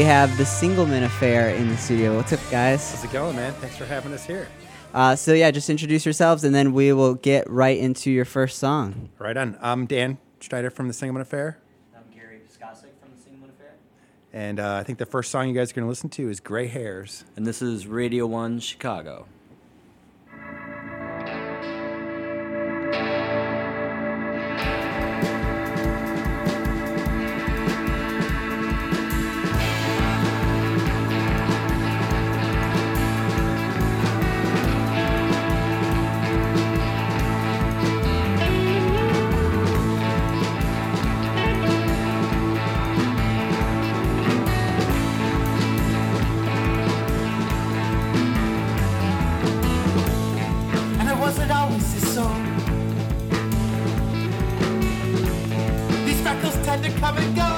we have the Singleman Affair in the studio. What's up, guys? How's it going, man? Thanks for having us here. Uh, so yeah, just introduce yourselves, and then we will get right into your first song. Right on. I'm Dan Schneider from the Singleman Affair, I'm Gary Pyskacek from the Singleman Affair. and uh, I think the first song you guys are going to listen to is "Gray Hairs." And this is Radio 1 Chicago. And it always this song. These freckles tend to come and go.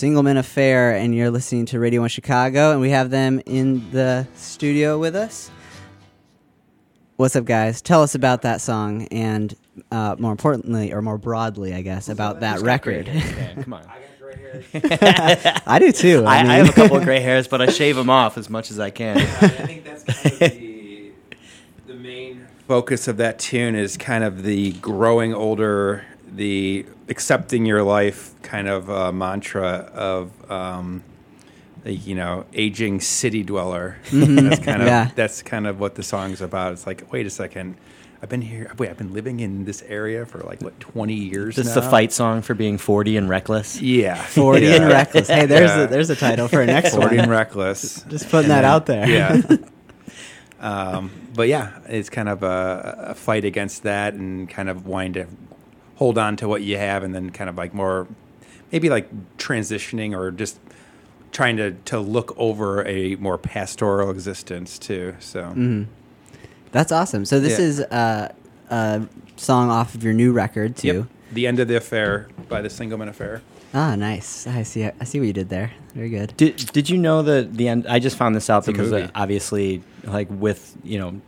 Singleman Affair, and you're listening to Radio One Chicago, and we have them in the studio with us. What's up, guys? Tell us about that song, and uh, more importantly, or more broadly, I guess, about that record. come on. I do too. I, I mean- have a couple of gray hairs, but I shave them off as much as I can. I think that's kind of the, the main focus of that tune is kind of the growing older, the accepting your life kind of uh, mantra of. Um, the, you know, aging city dweller. That's kind of Yeah. that's kind of what the song's about. It's like, wait a second, I've been here. Wait, I've been living in this area for like what twenty years. This is now? the fight song for being 40 and reckless. Yeah, 40 yeah. and reckless. Hey, there's Yeah. a there's a title for an next Forty one. and reckless. Just putting And that then- out there. Yeah. um, but yeah, it's kind of a, a fight against that and kind of wanting to hold on to what you have and then kind of like more, maybe like transitioning or just trying to, to look over a more pastoral existence too. So Mm-hmm. That's awesome. So this Yeah. is uh, a song off of your new record too. Yep. The End of the Affair by the Singleman Affair. Ah, nice. I see. I see what you did there. Very good. Did Did you know that the end? I just found this out a because uh, obviously, like with you know,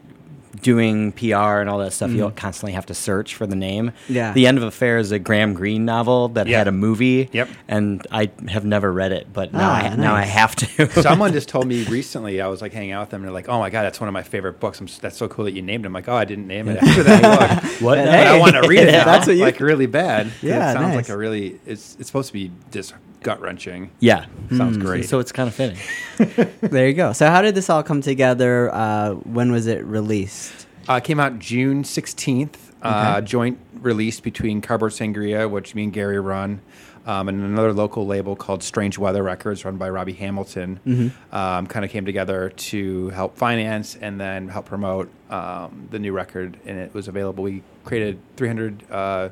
doing PR and all that stuff, you'll constantly have to search for the name. Mm-hmm. Yeah. The End of Affair is a Graham Greene novel that had a movie. Yep. And I have never read it, but now, Ah, I, now I have to. Someone just told me recently. I was like hanging out with them, and they're like, "Oh my god, that's one of my favorite books. I'm, that's so cool that you named it." I'm like, "Oh, I didn't name it after that book, what? But but I want to read it now. That's what you- like really bad. Yeah, it sounds nice. like a really. It's it's supposed to be just gut wrenching. Yeah. Sounds Hmm. great. So it's kind of fitting. There you go. So how did this all come together? Uh, when was it released? Uh, it came out June 16th, uh, joint release between Cardboard Sangria, which me and Gary run, um, and another local label called Strange Weather Records, run by Robbie Hamilton. Mm-hmm. Um, kind of came together to help finance and then help promote um, the new record, and it was available. We created 300 uh,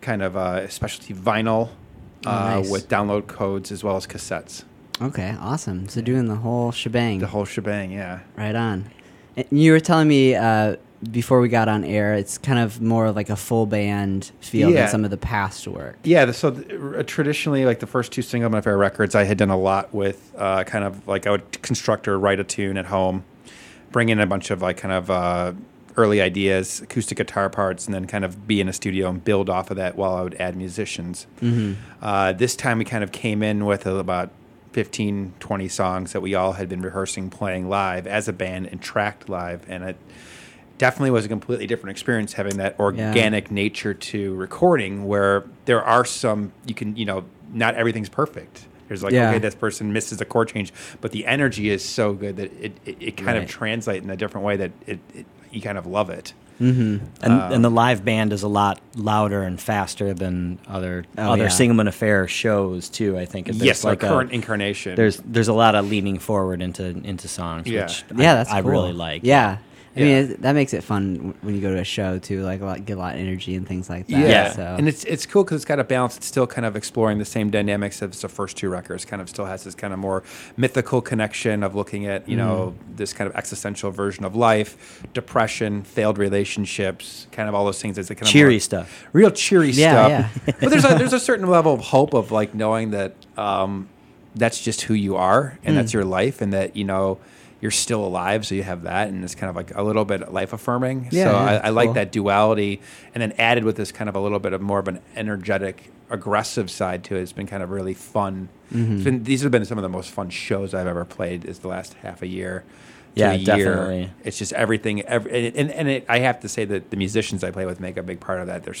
kind of uh, specialty vinyl uh, nice. with download codes as well as cassettes. Okay, awesome. So doing the whole shebang. The whole shebang, yeah. Right on. And You were telling me uh, before we got on air, it's kind of more of like a full band feel Yeah. than some of the past work. Yeah, so th- uh, traditionally, like the first two single Affair records, I had done a lot with uh, kind of like I would construct or write a tune at home, bring in a bunch of like kind of uh, early ideas, acoustic guitar parts, and then kind of be in a studio and build off of that while I would add musicians. Mm-hmm. Uh, this time we kind of came in with about 15, 20 songs that we all had been rehearsing playing live as a band and tracked live. And it definitely was a completely different experience having that organic nature to recording where there are some, you can, you know, not everything's perfect. There's like, Yeah. okay, this person misses a chord change, but the energy is so good that it, it, it kind Right. of translates in a different way that it, it you kind of love it. Mm-hmm. And, Um, and the live band is a lot louder and faster than other Oh, other yeah. Singleman Affair shows too. I think There's yes, like our a- current incarnation. there's there's a lot of leaning forward into into songs, Yeah. which Yeah, I, that's I cool. really like. Yeah. I mean, Yeah. it, that makes it fun when you go to a show too. Like, a lot, get a lot of energy and things like that. Yeah, So. and it's it's cool because it's got a balance. It's still kind of exploring the same dynamics as the first two records. Kind of still has this kind of more mythical connection of looking at you know Mm-hmm. this kind of existential version of life, depression, failed relationships, kind of all those things. As a kind of Cheery more- stuff. real cheery Yeah, stuff. yeah. but there's a, there's a certain level of hope of like knowing that um, that's just who you are and Mm. that's your life, and that you know you're still alive, so you have that, and it's kind of like a little bit life affirming. Yeah, so yeah, I, I like that duality, and then added with this kind of a little bit of more of an energetic, aggressive side to it. It's been kind of really fun. Mm-hmm. It's been, these have been some of the most fun shows I've ever played. Is the last half a year. Yeah, a year. definitely. It's just everything. Every, and and it, I have to say that the musicians I play with make a big part of that. They're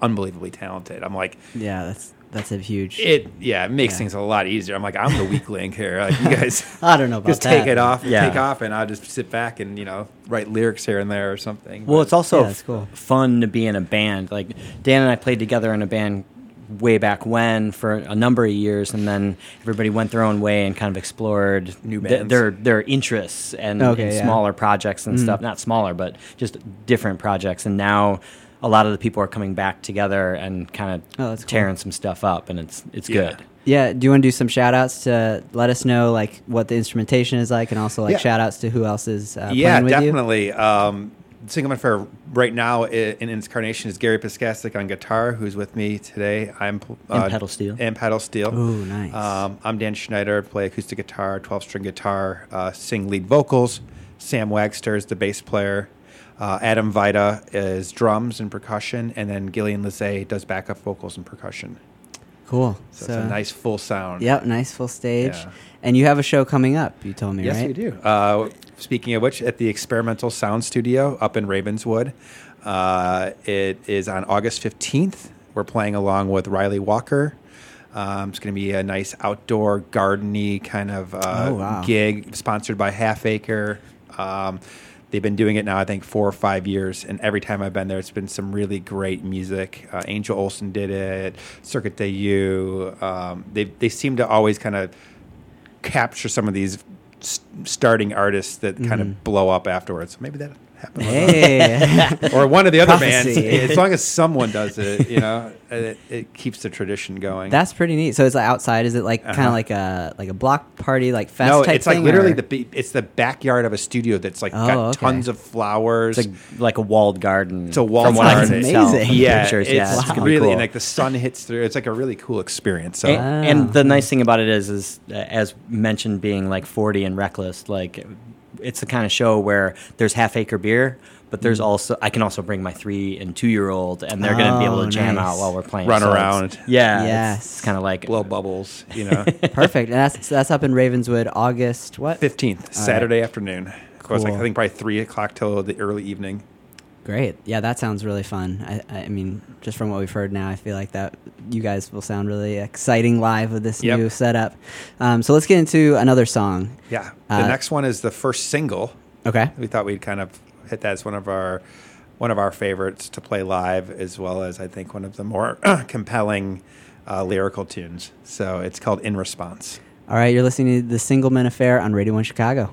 unbelievably talented. I'm like, yeah, that's that's a huge. it. Yeah, it makes Yeah. things a lot easier. I'm like, I'm the weak link here. Like you guys. I don't know about just that. take it off, Yeah. take off, and I'll just sit back and you know write lyrics here and there or something. Well, But- it's also Yeah, that's cool. fun to be in a band. Like Dan and I played together in a band way back when for a number of years, and then everybody went their own way and kind of explored New th- bands. their their interests and, Okay, and yeah. smaller projects and Mm. stuff. Not smaller, but just different projects. And now a lot of the people are coming back together and kind Oh, of cool. tearing some stuff up, and it's it's Yeah. good. Yeah, do you want to do some shout outs to let us know like what the instrumentation is like and also like Yeah. shout outs to who else is uh, yeah, playing with you? definitely. Um, Singleman Affair right now in its incarnation is Gary Pyskacek on guitar, who's with me today. I'm uh, And pedal steel. And pedal steel. Ooh, nice. Um, I'm Dan Schneider, play acoustic guitar, 12 string guitar, uh, sing lead vocals. Sam Wagster is the bass player. Uh, Adam Vida is drums and percussion, and then Gillian Lizzie does backup vocals and percussion. Cool. So, it's a nice full sound. Yep, nice full stage. Yeah. And you have a show coming up, you told me, Yes, right? we do. Uh, speaking of which, at the Experimental Sound Studio up in Ravenswood, uh, it is on August 15th. We're playing along with Ryley Walker. Um, it's going to be a nice outdoor, gardeny kind of uh, Oh, wow. gig sponsored by Half Acre. Um, they've been doing it now, I think, four or five years. And every time I've been there, it's been some really great music. Uh, Angel Olsen did it, Circuit des Yeux. Um, they, they seem to always kind of capture some of these starting artists that kind of blow up afterwards. So maybe that happens. Hey. or one of the other Prophecy. bands. As long as someone does it, you know, it, it keeps the tradition going. That's pretty neat. So it's like outside. Is it like kind Uh-huh. of like a like a block party, like fest no, type it's like literally or- the it's the backyard of a studio that's like Oh, got okay. tons of flowers. It's like, like a walled garden. It's a walled from garden. Amazing. from yeah, pictures. it's yeah, it's gonna really cool. and like the sun hits through. It's like a really cool experience. So And, and the nice thing about it is, is uh, as mentioned, being like 40 and reckless, like it's the kind of show where there's half acre beer, but there's Mm. also I can also bring my three and two year old, and they're going to be able Oh, to jam nice. out while we're playing. Run So it's- around. Yeah, it's- Yes. it's, kind of like Blow bubbles, you know. Perfect. And that's that's up in Ravenswood, August what? 15th, Saturday afternoon. It was like, I think probably 3 o'clock till the early evening. Great. Yeah, that sounds really fun. I, I mean, just from what we've heard now, I feel like that you guys will sound really exciting live with this Yep. new setup. Um, so let's get into another song. Yeah. The Uh, next one is the first single. Okay. We thought we'd kind of hit that as one of our one of our favorites to play live, as well as I think one of the more compelling uh, lyrical tunes. So it's called "In Response." All right, you're listening to the Singleman Affair on Radio One Chicago.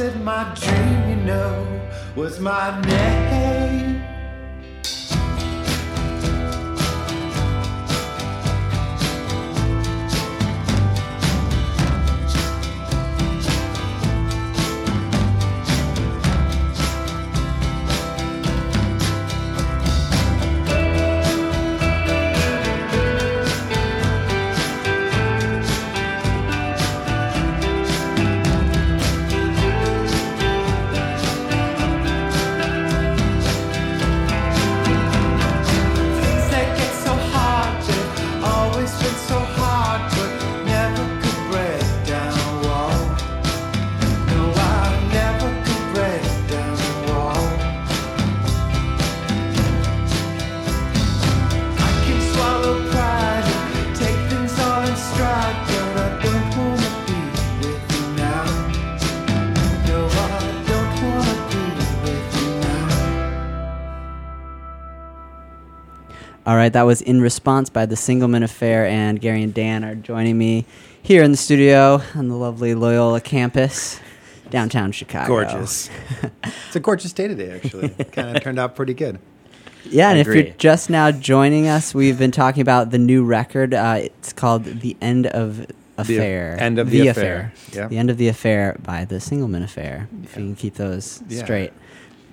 Said my dream, you know, was my name. All right, that was In Response by the Singleman Affair, and Gary and Dan are joining me here in the studio on the lovely Loyola campus, downtown Chicago. Gorgeous. it's a gorgeous day today, actually. kind of turned out pretty good. Yeah, and if you're just now joining us, we've been talking about the new record. Uh, it's called "The End of Affair." The End of the Affair. Yeah. The End of the Affair by the Singleman Affair. If you can keep those Yeah. straight.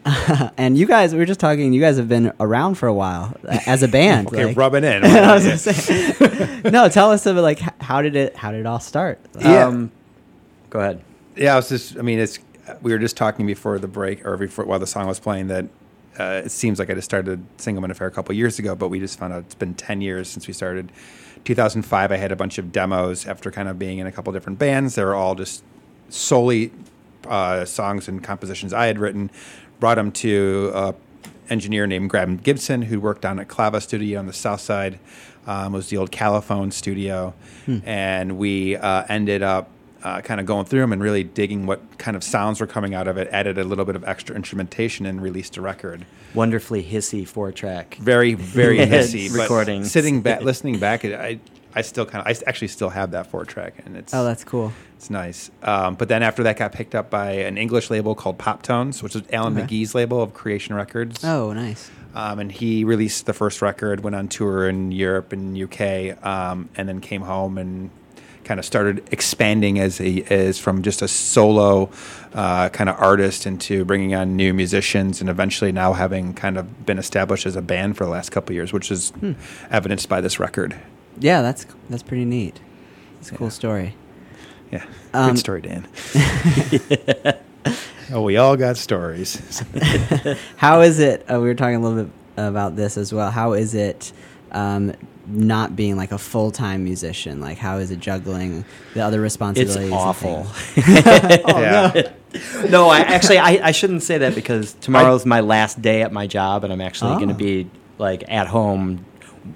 and you guys, we were just talking. You guys have been around for a while as a band. Okay, like- rubbing in. I was gonna say, no, tell us about like how did it how did it all start? Yeah. Um, go ahead. Yeah, I was just. I mean, it's. We were just talking before the break, or before while the song was playing, that uh, it seems like I just started Singleman Affair a couple years ago, but we just found out it's been ten years since we started. 2005, I had a bunch of demos after kind of being in a couple different bands. They were all just solely uh, songs and compositions I had written. Brought him to a engineer named Graham Gibson, who worked on at Clava Studio on the South Side. Um, was the old Califone studio, and we uh, ended up uh, kind of going through them and really digging what kind of sounds were coming out of it. Added a little bit of extra instrumentation and released a record. Wonderfully hissy four track. Very, very hissy. Recording. Sitting back, listening back, I, I still kind of, I actually still have that four track, and it's Oh, that's cool. it's nice. Um, but then after that, got picked up by an English label called Poptones, which is Alan Okay. McGee's label of Creation Records. Oh, nice. Um, and he released the first record, went on tour in Europe and UK, um, and then came home and kind of started expanding as a as from just a solo uh, kind of artist into bringing on new musicians, and eventually now having kind of been established as a band for the last couple of years, which is Hmm. evidenced by this record. Yeah, that's that's pretty neat. It's a cool story. Yeah, Um, good story, Dan. oh, we all got stories. How is it? Uh, we were talking a little bit about this as well. How is it um, not being like a full time musician? Like, how is it juggling the other responsibilities? and awful. things? oh, Yeah. no. no, I actually I, I shouldn't say that because tomorrow's my last day at my job, and I'm actually going Oh. to be like at home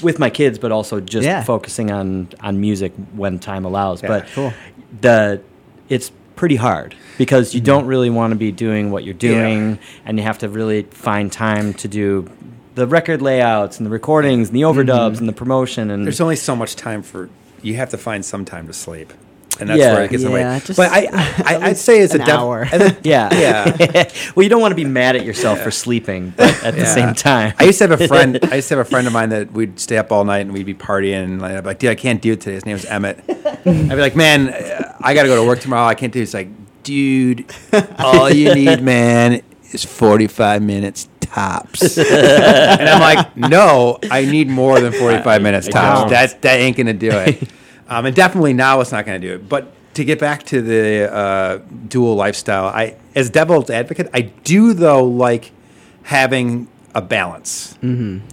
with my kids, but also just Yeah. focusing on on music when time allows. Yeah. but Cool. the it's pretty hard because you mm-hmm. don't really want to be doing what you're doing, and you have to really find time to do the record layouts and the recordings and the overdubs mm-hmm. and the promotion and There's only so much time for you have to find some time to sleep, and that's Yeah. where it gets away. Yeah, just but I, I, I would say it's an a def- hour. then- Yeah. Yeah. well, you don't want to be mad at yourself for sleeping, but at the same time. I used to have a friend. I used to have a friend of mine that we'd stay up all night and we'd be partying. And I'd be like, dude, I can't do it today. His name was Emmett. I'd be like, man, uh, I got to go to work tomorrow. I can't do it. He's like, dude, all you need, man, is 45 minutes tops. and I'm like, no, I need more than 45 minutes I tops. don't. That's, that ain't going to do it. Um, and definitely now it's not going to do it. But to get back to the uh, dual lifestyle, I as devil's advocate, I do though like having a balance. Mm-hmm.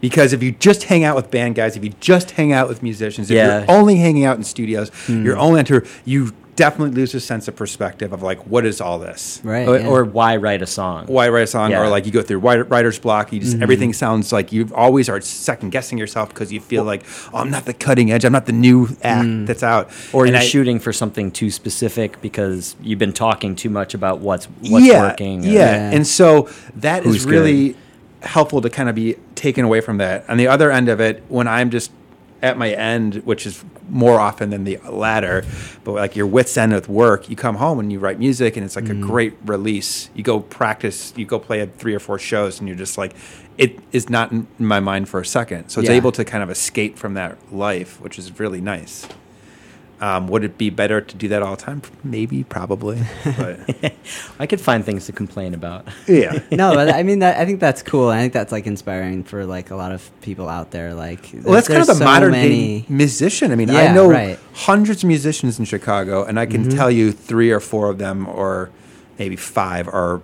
Because if you just hang out with band guys, if you just hang out with musicians, if Yeah. you're only hanging out in studios, you're only on tour, you definitely lose a sense of perspective of like, what is all this? Right. or, yeah. or why write a song? Why write a song? Yeah. Or like you go through writer's block, you just Mm-hmm. everything sounds like you always are second guessing yourself because you feel like, oh, I'm not the cutting edge, I'm not the new act Mm. that's out. Or And you're I- shooting for something too specific because you've been talking too much about what's what's working. Yeah. or- Yeah. And so that is Who's really helpful to kind of be taken away from that. On the other end of it, when I'm just at my end, which is more often than the latter, but like your wits end with work, you come home and you write music and it's like a mm. great release. You go practice, you go play at three or four shows and you're just like, it is not in my mind for a second. So it's Yeah. able to kind of escape from that life, which is really nice. Um, would it be better to do that all the time? Maybe, probably. But I could find things to complain about. yeah. no, but I mean, that, I think that's cool. I think that's like inspiring for like a lot of people out there. Like, Well, that's kind of the so modern many. day musician. I mean, Yeah, I know right. hundreds of musicians in Chicago, and I can Mhm. tell you three or four of them, or maybe five, are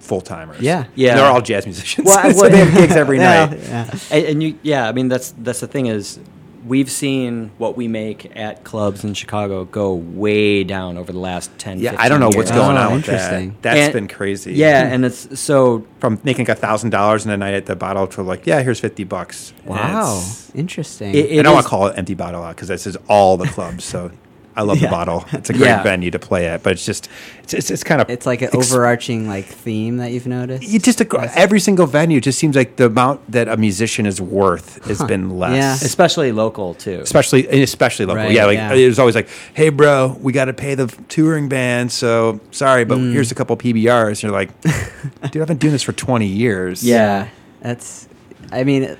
full timers. Yeah. Yeah. they're all jazz musicians. Well, so well- they have gigs every Yeah, night. Yeah. and, and you, yeah, I mean that's that's the thing is we've seen what we make at clubs in Chicago go way down over the last 10 Yeah, 15 I don't know what's going Oh, on with interesting. that. That's And- been crazy. Yeah, and it's so from making a thousand dollars in a night at the bottle to like, yeah, here's fifty bucks. Wow. it's- Interesting. It- I don't want to call it empty bottle out because this is all the clubs. So I love Yeah. the bottle. It's a great Yeah. venue to play at, but it's just it's it's, it's kind of it's like an ex- overarching like theme that you've noticed. You just every single venue just seems like the amount that a musician is worth has Huh. been less. Yeah. especially local too. Especially, especially local. Right, yeah, like yeah. it was always like, "Hey, bro, we got to pay the touring band, so sorry, but Mm. here's a couple PBRs." You're like, "Dude, I've been doing this for 20 years." Yeah. That's. I mean,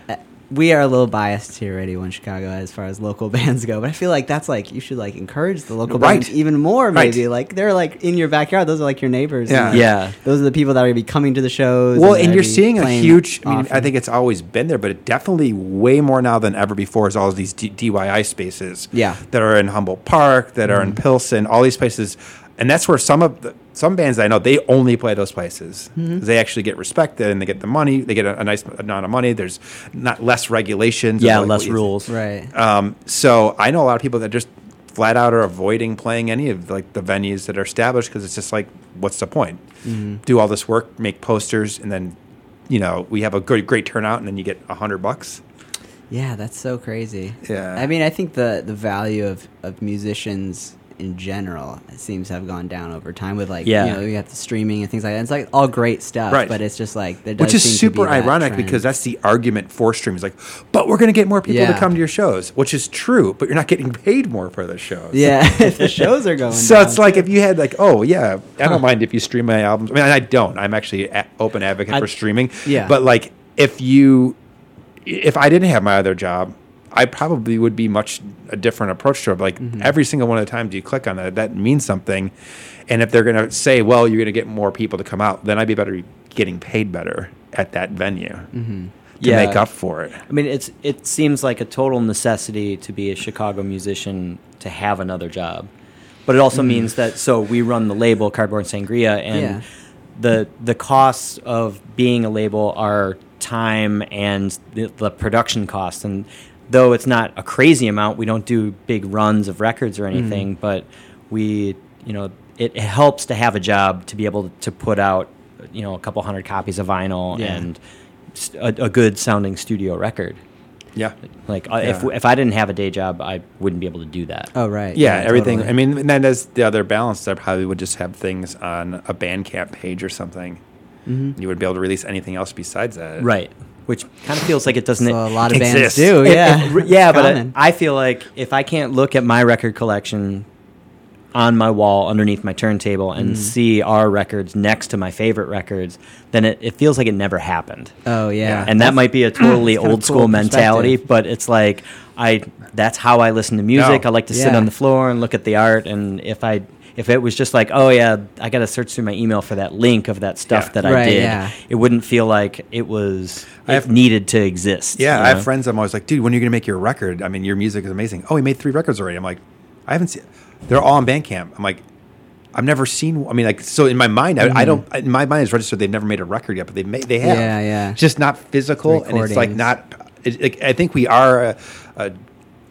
we are a little biased here, at Radio One Chicago, as far as local bands go. But I feel like that's like you should like encourage the local Right. bands even more. Right. Maybe like they're like in your backyard. Those are like your neighbors. Yeah. Yeah. Those are the people that are gonna be coming to the shows. Well, they're and you're seeing a playing huge. I mean, I think it's always been there, but it definitely way more now than ever before. Is all of these D- DIY spaces, Yeah. Mm-hmm. that are in Humboldt Park, that are in Pilsen, all these places, and that's where some of the some bands I know they only play those places. Mm-hmm. They actually get respected and they get the money. They get a, a nice amount of money. There's not less regulations. Yeah, like, less rules. right. Um, so I know a lot of people that just flat out are avoiding playing any of like the venues that are established because it's just like, what's the point? Mm-hmm. Do all this work, make posters, and then, you know, we have a great great turnout, and then you get a hundred bucks. Yeah, that's so crazy. Yeah. I mean, I think the the value of of musicians in general it seems to have gone down over time with like Yeah. you know you have the streaming and things like that. It's like all great stuff, Right. but it's just like Which is super ironic trend. because that's the argument for streaming. It's like, but we're going to get more people to come to your shows, which is true, but you're not getting paid more for the shows. yeah, if the shows are going. So down, it's like if you had like, oh yeah, I don't mind if you stream my albums. I mean, I don't. I'm actually a open advocate I- for streaming. Yeah. But like, if you, if I didn't have my other job, I probably would be much a different approach to it. Like Mm-hmm. every single one of the times you click on that, that means something. And if they're gonna say, well, you're gonna get more people to come out, then I'd be better getting paid better at that venue Mm-hmm. to Yeah. make up for it. I mean, it's it seems like a total necessity to be a Chicago musician to have another job, but it also means that so we run the label Cardboard Sangria, and Yeah. the the costs of being a label are time and the, the production costs, and though it's not a crazy amount, we don't do big runs of records or anything, but we you know it helps to have a job to be able to put out you know a couple hundred copies of vinyl Yeah. and a good sounding studio record. Yeah. Like uh, if Yeah. if I didn't have a day job, I wouldn't be able to do that. oh right, Yeah, everything. totally. I mean, and then as the other balance, I probably would just have things on a Bandcamp page or something. Mhm. You would be able to release anything else besides that. Right. Which kind of feels like it doesn't. So a lot of bands do. it- Yeah, it- yeah, but. I, I feel like if I can't look at my record collection on my wall underneath my turntable and Mm. see our records next to my favorite records, then it, it feels like it never happened. oh yeah, and that might be a totally old school cool mentality, but it's like I that's how I listen to music. No. I like to sit on the floor and look at the art and if I if it was just like, oh yeah, I got to search through my email for that link of that stuff Yeah. that I Right, did, yeah. it wouldn't feel like it was I it have- needed to exist. Yeah, you I have friends. I'm always like, dude, when are you gonna make your record? I mean, your music is amazing. Oh, he made three records already. I'm like, I haven't seen. They're all on Bandcamp. I'm like, I've never seen. I mean, like, so in my mind, I, I don't. In my mind, is registered. They've never made a record yet, but they may, They have. Mm-hmm. Yeah, yeah. Just not physical, and it's like not. It, like, I think we are a, a,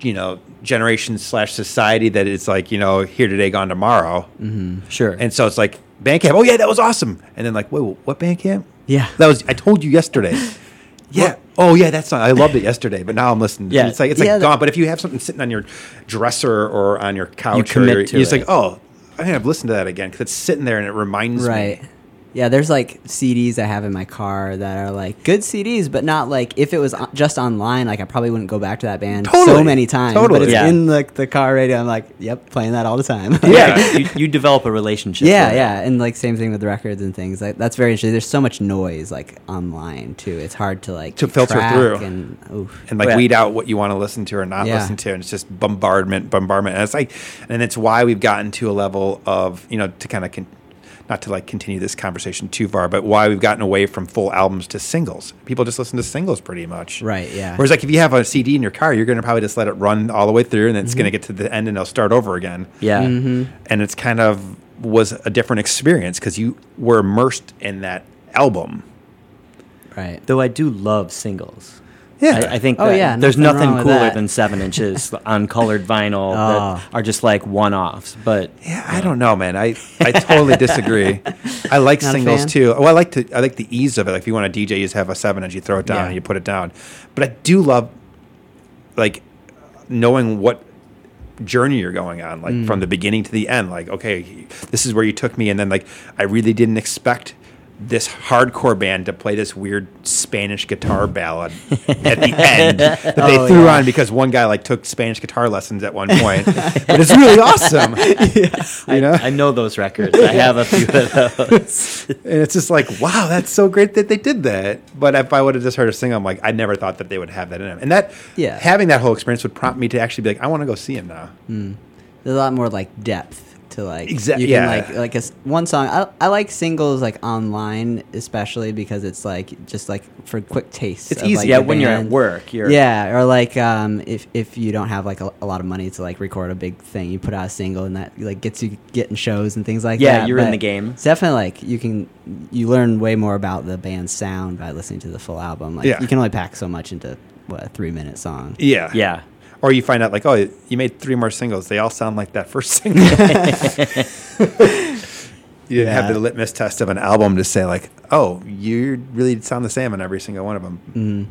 you know, generation slash society that it's like you know, here today, gone tomorrow, mm-hmm. Sure. and so it's like Bandcamp. Oh yeah, that was awesome. And then like, wait, what Bandcamp? Yeah. That was I told you yesterday. yeah. Oh yeah, that's not, I loved it yesterday, but now I'm listening. Yeah. It's like it's Yeah, like that- gone. But if you have something sitting on your dresser or on your couch, or commit you're, to you're it. like, oh, I think I've listened to that again because it's sitting there and it reminds right. me. Yeah, there's like CDs I have in my car that are like good CDs, but not like if it was just online, like I probably wouldn't go back to that band so many times. Totally. But it's Yeah. in the, the car radio. I'm like, yep, playing that all the time. Yeah. you, you develop a relationship. yeah, with yeah, and like same thing with records and things. Like that's very interesting. There's so much noise like online too. It's hard to like To filter through. and oof. and like Yeah. weed out what you want to listen to or not Yeah. listen to and it's just bombardment bombardment and it's like and it's why we've gotten to a level of you know to kind of con- not to like continue this conversation too far but why we've gotten away from full albums to singles people just listen to singles pretty much Right, yeah. whereas like if you have a cd in your car you're going to probably just let it run all the way through and then it's Mm-hmm. going to get to the end and it'll start over again Yeah. and it's kind of was a different experience because you were immersed in that album right. Though I do love singles. Yeah. I, I think Oh, that yeah, there's nothing nothing cooler that. than seven inches on colored vinyl Oh. that are just like one offs. But Yeah, I don't know, man. I, I totally disagree. I like Not singles too. Well, I like to I like the ease of it. Like if you want a DJ, you just have a seven inch, you throw it down, Yeah. and you put it down. But I do love like knowing what journey you're going on, like Mm. from the beginning to the end. Like, okay, this is where you took me, and then like I really didn't expect this hardcore band to play this weird Spanish guitar ballad at the end that they Oh, threw yeah. on because one guy like took Spanish guitar lessons at one point. but it's really awesome. You know? I know those records. I have a few of those. And it's just like, wow, that's so great that they did that. But if I would have just heard her sing, I'm like, I never thought that they would have that in them. And that, Yeah. having that whole experience would prompt me to actually be like, I want to go see him now. Hmm. There's a lot more like depth to like Exact- you yeah. can like like a, one song I, I like singles like online especially because it's like just like for quick taste It's of, easy. like, yeah, the when you're at work, you're yeah or like um if if you don't have like a, a lot of money to like record a big thing you put out a single and that like gets you getting shows and things like Yeah, that yeah you're in the game. it's definitely like you can you learn way more about the band's sound by listening to the full album like Yeah. you can only pack so much into what a three minute song Yeah. yeah. Or you find out, like, oh, you made three more singles. They all sound like that first single. you didn't have the litmus test of an album to say, like, oh, you really sound the same on every single one of them. Mm.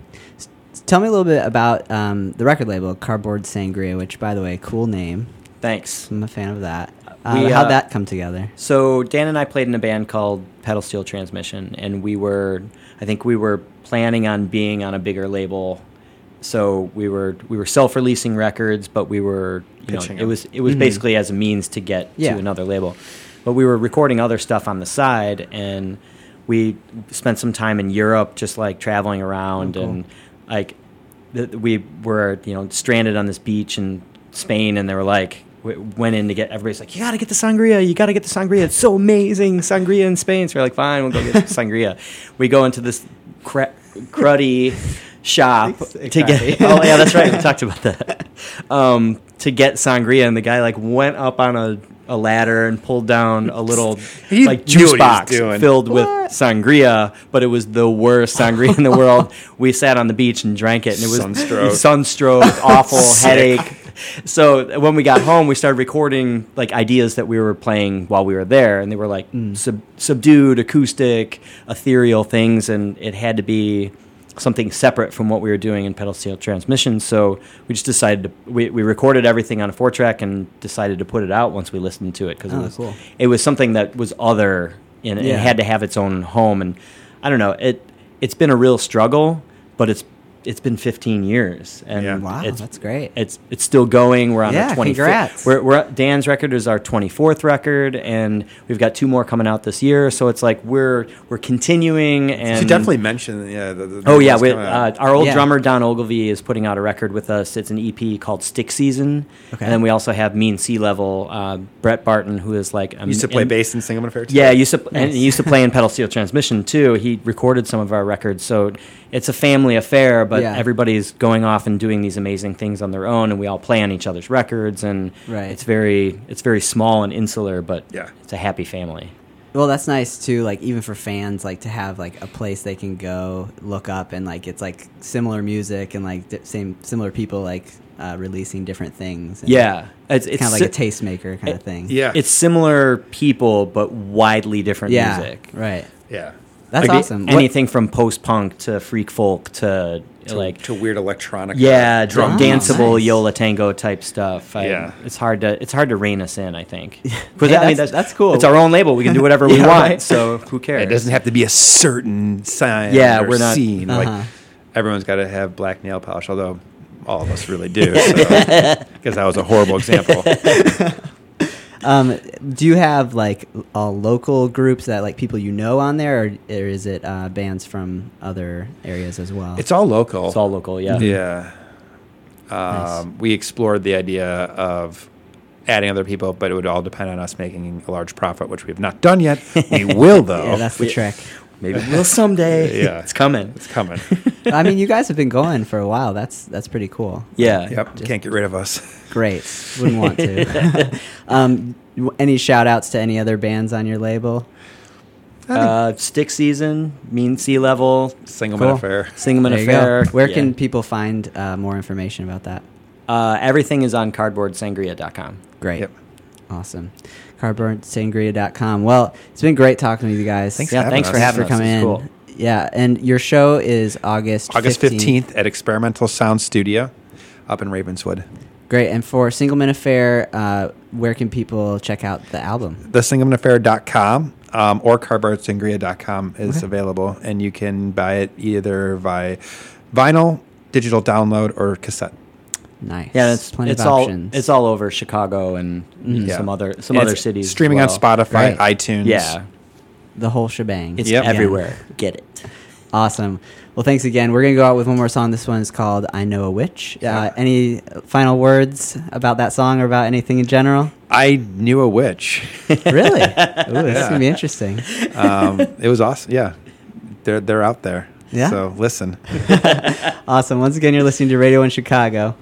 Tell me a little bit about um, the record label, Cardboard Sangria, which, by the way, cool name. Thanks. I'm a fan of that. Uh, We, how'd uh, that come together? So Dan and I played in a band called Pedal Steel Transmission, and we were, I think we were planning on being on a bigger label. So we were we were self-releasing records, but we were you know it them. was it was Mhm. basically as a means to get Yeah. to another label. But we were recording other stuff on the side, and we spent some time in Europe, just like traveling around Oh, cool. and like th- we were you know stranded on this beach in Spain, and they were like we went in to get everybody's like you got to get the sangria, you got to get the sangria. It's so amazing, sangria in Spain. So we're like fine, we'll go get the sangria. We go into this cra- cruddy shop to get. Oh yeah, that's right. We talked about that. Um, to get sangria, and the guy like went up on a. A ladder and pulled down a little He like juice what box filled with sangria, but it was the worst sangria in the world. We sat on the beach and drank it, and it was Sunstroke. sunstroke, awful headache. So when we got home, we started recording like ideas that we were playing while we were there, and they were like Mm. sub- subdued, acoustic, ethereal things, and it had to be something separate from what we were doing in pedal steel transmission. So we just decided to we, we recorded everything on a four track and decided to put it out once we listened to it because Oh, it ah, was cool. it was something that was other and Yeah. it had to have its own home and I don't know it it's been a real struggle but it's it's been 15 years and Yeah. Wow, it's that's great. it's it's still going. We're on Yeah, our 25th. congrats. We're, we're Dan's record is our 24th record, and we've got two more coming out this year. So it's like we're we're continuing. And you definitely mentioned, yeah. The, the, Oh yeah, we, uh, our old Yeah. drummer Don Ogilvy is putting out a record with us. It's an EP called Stick Season, Okay. and then we also have Mean Sea Level. Uh, Brett Barton, who is like um, used to play in- bass in Single Affair. yeah, he used to and he used to play in pedal steel transmission too. He recorded some of our records, so it's a family affair. But Yeah. everybody's going off and doing these amazing things on their own, and we all play on each other's records, and Right. it's very it's very small and insular, but Yeah. it's a happy family. Well, that's nice too. Like even for fans, like to have like a place they can go look up and like it's like similar music and like di- same similar people like uh, releasing different things. And Yeah, it's it's kind of like a tastemaker kind of thing. Yeah. It's similar people, but widely different yeah, music. right. yeah. That's Like, awesome. What- Anything from post punk to freak folk to, To, like to weird electronic. yeah, drum Oh, danceable nice. Yo La Tengo type stuff. I, Yeah. it's hard to it's hard to rein us in. I think. Yeah, But I mean, that's- that's cool. It's our own label. We can do whatever we want. right. So who cares? It doesn't have to be a certain sign. Yeah, or we're not- scene. Uh-huh. Like everyone's got to have black nail polish, although all of us really do. Because that was a horrible example. Um, do you have like all local groups that like people you know on there, or, or is it uh, bands from other areas as well? It's all local. It's all local. Yeah. Yeah. Um, Nice. We explored the idea of adding other people, but it would all depend on us making a large profit, which we have not done yet. We will, though. yeah, that's the We- trick. Maybe we'll someday. Yeah. it's coming. it's coming. I mean, you guys have been going for a while. That's that's pretty cool. Yeah. yep. Can't get rid of us. Great. Wouldn't want to. um, w- any shout outs to any other bands on your label? Uh, Stick Season, Mean Sea Level, Single Cool. man affair. Singleman There you Affair. go. Where Yeah. can people find uh, more information about that? Uh, everything is on cardboardsangria.com. Great. Yep. Awesome. Cardboardsangria.com. Well, it's been great talking with you guys. Thanks Yeah, for thanks having for having us. coming in. cool. Yeah, and your show is August August 15th at Experimental Sound Studio up in Ravenswood. Great. And for Singleman Affair, uh, where can people check out the album? thesinglemanaffair.com um, or cardboardsangria.com is Okay. available, and you can buy it either by vinyl, digital download, or cassette. Nice. Yeah, it's plenty it's of all options. it's all over Chicago and Mhm. Yeah. some other some And other it's cities. as Streaming on. Spotify, Great. iTunes. Yeah, the whole shebang. it's Yep. everywhere. Get it. Awesome. Well, thanks again. We're gonna go out with one more song. This one is called "I Know a Witch." Uh, any final words about that song or about anything in general? I knew a witch. really? Ooh, this is Yeah. gonna be interesting. um, it was awesome. Yeah, they're they're out there. Yeah? So listen. awesome. Once again, you're listening to Radio in Chicago.